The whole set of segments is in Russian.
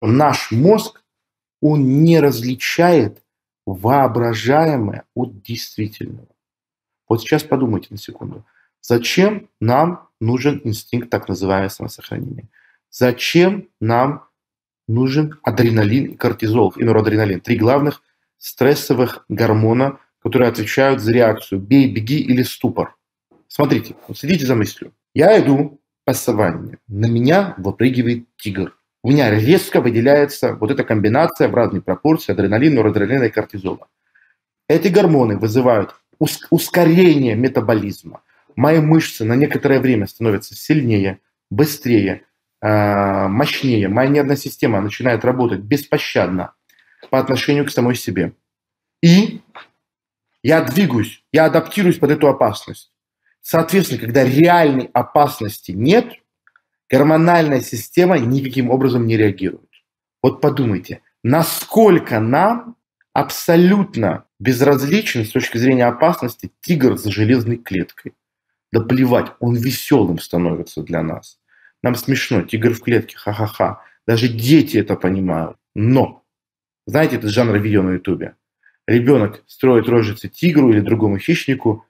Наш мозг, он не различает воображаемое от действительного. Вот сейчас подумайте на секунду. Зачем нам нужен инстинкт так называемого самосохранения? Зачем нам нужен адреналин и кортизол, и норадреналин? Три главных стрессовых гормона, которые отвечают за реакцию «бей, беги» или «ступор». Смотрите, вот следите за мыслью. Я иду по саванне, на меня выпрыгивает тигр. У меня резко выделяется вот эта комбинация в разной пропорции адреналина, норадреналина и кортизола. Эти гормоны вызывают ускорение метаболизма. Мои мышцы на некоторое время становятся сильнее, быстрее, а, мощнее. Моя нервная система начинает работать беспощадно по отношению к самой себе. И я двигаюсь, я адаптируюсь под эту опасность. Соответственно, когда реальной опасности нет, гормональная система никаким образом не реагирует. Вот подумайте, насколько нам абсолютно безразличен с точки зрения опасности тигр за железной клеткой. Да плевать, он веселым становится для нас. Нам смешно, тигр в клетке, ха-ха-ха. Даже дети это понимают. Но, знаете, это жанр видео на ютубе. Ребенок строит рожицы тигру или другому хищнику,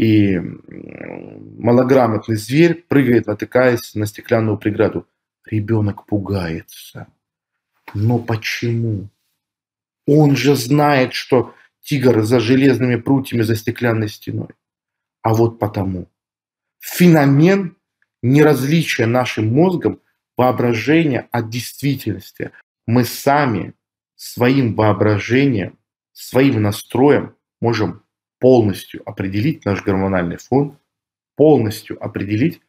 и малограмотный зверь прыгает, натыкаясь на стеклянную преграду. Ребенок пугается. Но почему? Он же знает, что тигр за железными прутьями, за стеклянной стеной. А вот потому. Феномен неразличия нашим мозгом воображения от действительности. Мы сами своим воображением, своим настроем можем полностью определить наш гормональный фон, полностью определить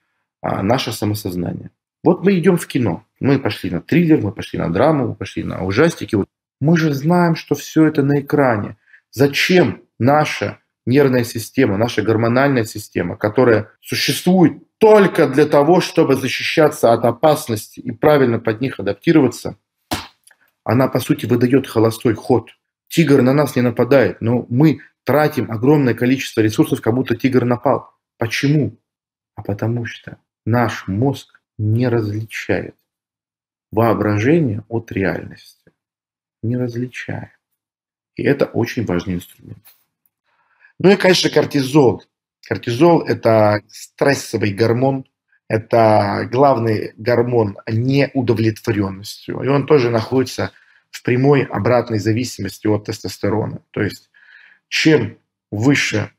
а, наше самосознание. Вот мы идем в кино, мы пошли на триллер, мы пошли на драму, мы пошли на ужастики. Вот мы же знаем, что все это на экране. Зачем наша нервная система, наша гормональная система, которая существует только для того, чтобы защищаться от опасности и правильно под них адаптироваться, она, по сути, выдает холостой ход. Тигр на нас не нападает, но мы тратим огромное количество ресурсов, как будто тигр напал. Почему? А потому что наш мозг не различает воображение от реальности. Не различает. И это очень важный инструмент. Ну и, конечно, кортизол. Кортизол – это стрессовый гормон, это главный гормон неудовлетворенностью. И он тоже находится в прямой обратной зависимости от тестостерона. То есть чем выше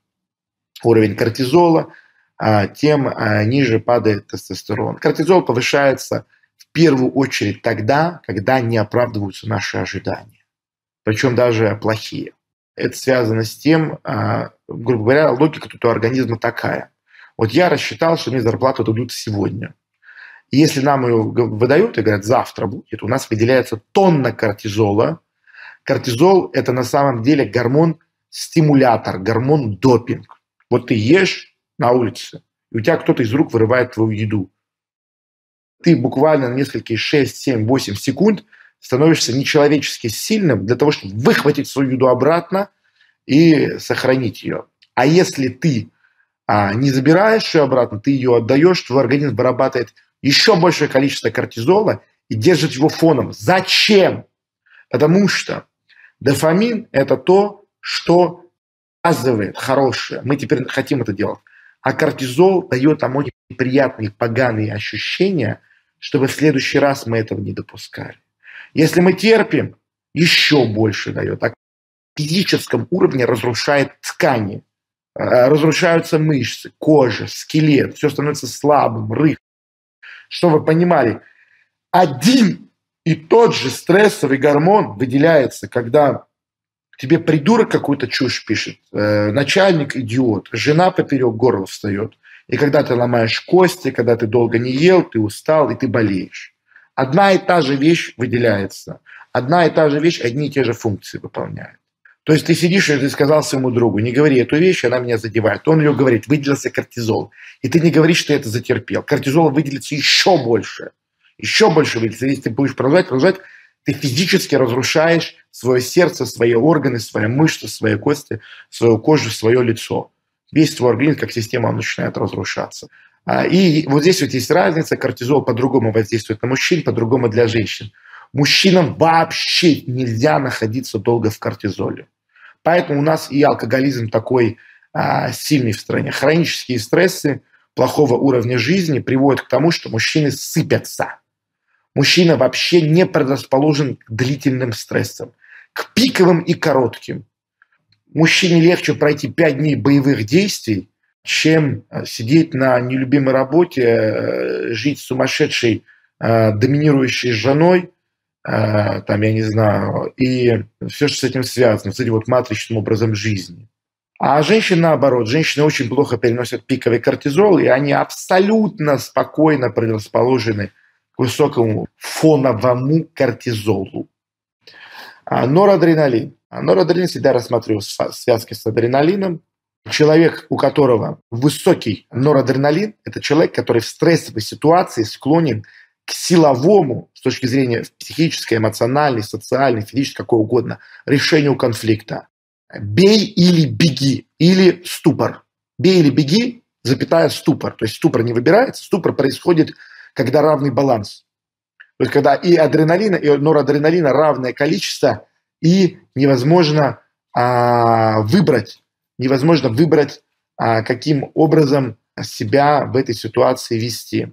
уровень кортизола, а, тем а, ниже падает тестостерон. Кортизол повышается в первую очередь тогда, когда не оправдываются наши ожидания, причем даже плохие. Это связано с тем, а, грубо говоря, логика тут у организма такая. Вот я рассчитал, что мне зарплату дадут сегодня. Если нам ее выдают и говорят, завтра будет, у нас выделяется тонна кортизола. Кортизол – это на самом деле гормон стимулятор, гормон допинг. Вот ты ешь на улице, и у тебя кто-то из рук вырывает твою еду. Ты буквально на несколько 6, 7, 8 секунд становишься нечеловечески сильным для того, чтобы выхватить свою еду обратно и сохранить ее. А если ты а, не забираешь ее обратно, ты ее отдаешь, твой организм вырабатывает еще большее количество кортизола и держит его фоном. Зачем? Потому что дофамин – это то, что показывает хорошее. Мы теперь хотим это делать. А кортизол дает нам очень приятные, поганые ощущения, чтобы в следующий раз мы этого не допускали. Если мы терпим, еще больше дает. А на физическом уровне разрушает ткани, э, разрушаются мышцы, кожа, скелет, все становится слабым, рых. Что вы понимали, один и тот же стрессовый гормон выделяется, когда тебе придурок какую-то чушь пишет, э, начальник идиот, жена поперек горла встает. И когда ты ломаешь кости, когда ты долго не ел, ты устал и ты болеешь. Одна и та же вещь выделяется. Одна и та же вещь, одни и те же функции выполняет. То есть ты сидишь и ты сказал своему другу, не говори эту вещь, она меня задевает. Он ее говорит, выделился кортизол. И ты не говоришь, что это затерпел. Кортизол выделится еще больше. Еще больше выделится. Если ты будешь продолжать, продолжать, ты физически разрушаешь свое сердце, свои органы, свои мышцы, свои кости, свою кожу, свое лицо. Весь твой организм, как система, он начинает разрушаться. А, и вот здесь вот есть разница. Кортизол по-другому воздействует на мужчин, по-другому для женщин. Мужчинам вообще нельзя находиться долго в кортизоле. Поэтому у нас и алкоголизм такой а, сильный в стране. Хронические стрессы плохого уровня жизни приводят к тому, что мужчины сыпятся. Мужчина вообще не предрасположен к длительным стрессам, к пиковым и коротким. Мужчине легче пройти пять дней боевых действий, чем э, сидеть на нелюбимой работе, э, жить сумасшедшей, э, доминирующей женой, там, я не знаю, и все, что с этим связано, с этим вот матричным образом жизни. А женщины наоборот, женщины очень плохо переносят пиковый кортизол, и они абсолютно спокойно предрасположены высокому фоновому кортизолу. А норадреналин. А норадреналин всегда рассматриваю в связке с адреналином. Человек, у которого высокий норадреналин, это человек, который в стрессовой ситуации склонен к силовому, с точки зрения психической, эмоциональной, социальной, физической, какой угодно, решению конфликта. Бей или беги, или ступор. Бей или беги, запятая ступор. То есть ступор не выбирается, ступор происходит, когда равный баланс. То есть когда и адреналина, и норадреналина равное количество, и невозможно а, выбрать невозможно выбрать, а, каким образом себя в этой ситуации вести.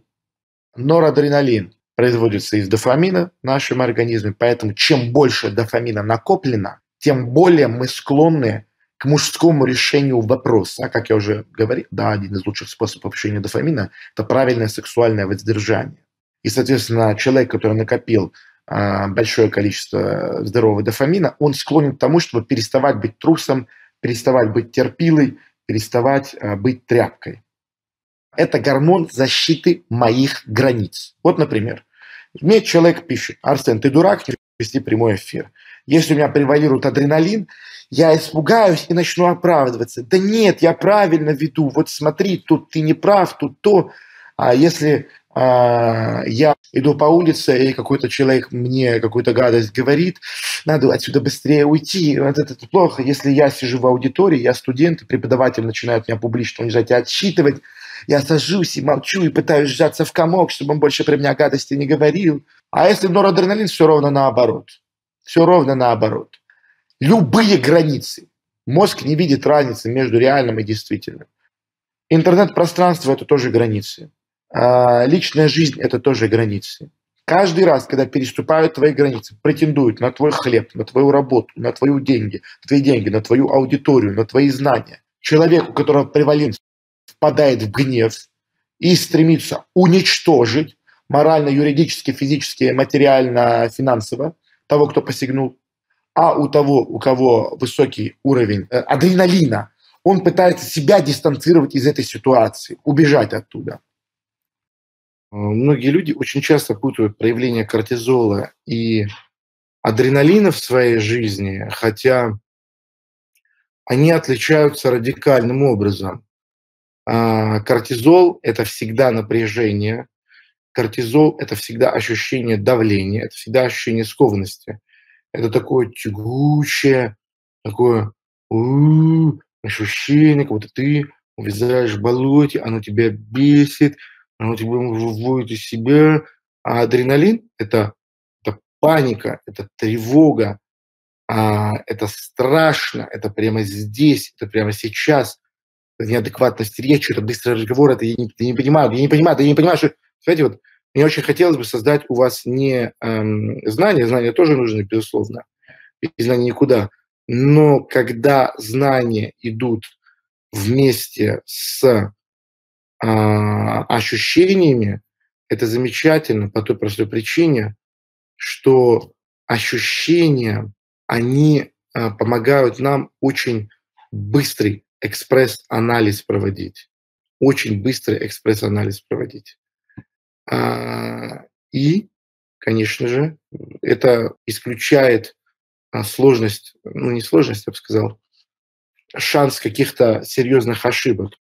Норадреналин производится из дофамина в нашем организме, поэтому чем больше дофамина накоплено, тем более мы склонны к мужскому решению вопроса. Как я уже говорил, да, один из лучших способов решения дофамина – это правильное сексуальное воздержание. И, соответственно, человек, который накопил э, большое количество здорового дофамина, он склонен к тому, чтобы переставать быть трусом, переставать быть терпилой, переставать э, быть тряпкой. Это гормон защиты моих границ. Вот, например, мне человек пишет, Арсен, ты дурак, не вести прямой эфир. Если у меня превалирует адреналин, я испугаюсь и начну оправдываться. Да нет, я правильно веду. Вот смотри, тут ты не прав, тут то. А если а, я иду по улице, и какой-то человек мне какую-то гадость говорит, надо отсюда быстрее уйти, вот это плохо. Если я сижу в аудитории, я студент, преподаватель начинает меня публично унижать и отсчитывать, я сажусь и молчу, и пытаюсь сжаться в комок, чтобы он больше про меня гадости не говорил. А если норадреналин, все ровно наоборот. Все ровно наоборот. Любые границы. Мозг не видит разницы между реальным и действительным. Интернет-пространство – это тоже границы. А, личная жизнь – это тоже границы. Каждый раз, когда переступают твои границы, претендуют на твой хлеб, на твою работу, на твои деньги, на твои деньги, на твою аудиторию, на твои знания, человек, у которого превалент впадает в гнев и стремится уничтожить морально, юридически, физически, материально, финансово того, кто посягнул, а у того, у кого высокий уровень э, адреналина, он пытается себя дистанцировать из этой ситуации, убежать оттуда. Э, многие люди очень часто путают проявление кортизола и адреналина в своей жизни, хотя они отличаются радикальным образом. А, кортизол – это всегда напряжение, кортизол – это всегда ощущение давления, это всегда ощущение скованности. Это такое тягучее, такое ощущение, как будто ты увязаешь в болоте, оно тебя бесит, оно тебя выводит из себя. А адреналин – это, это паника, это тревога, а, это страшно, это прямо здесь, это прямо сейчас. Это неадекватность речи, это быстрый разговор, это я не, я не понимаю, я не понимаю, я не понимаю, что... Знаете, вот мне очень хотелось бы создать у вас не эм, знания, знания тоже нужны, безусловно, без знаний никуда, но когда знания идут вместе с а, ощущениями, это замечательно по той простой причине, что ощущения, они а, помогают нам очень быстрый экспресс-анализ проводить. Очень быстрый экспресс-анализ проводить. А, и, конечно же, это исключает сложность, ну не сложность, я бы сказал, шанс каких-то серьезных ошибок.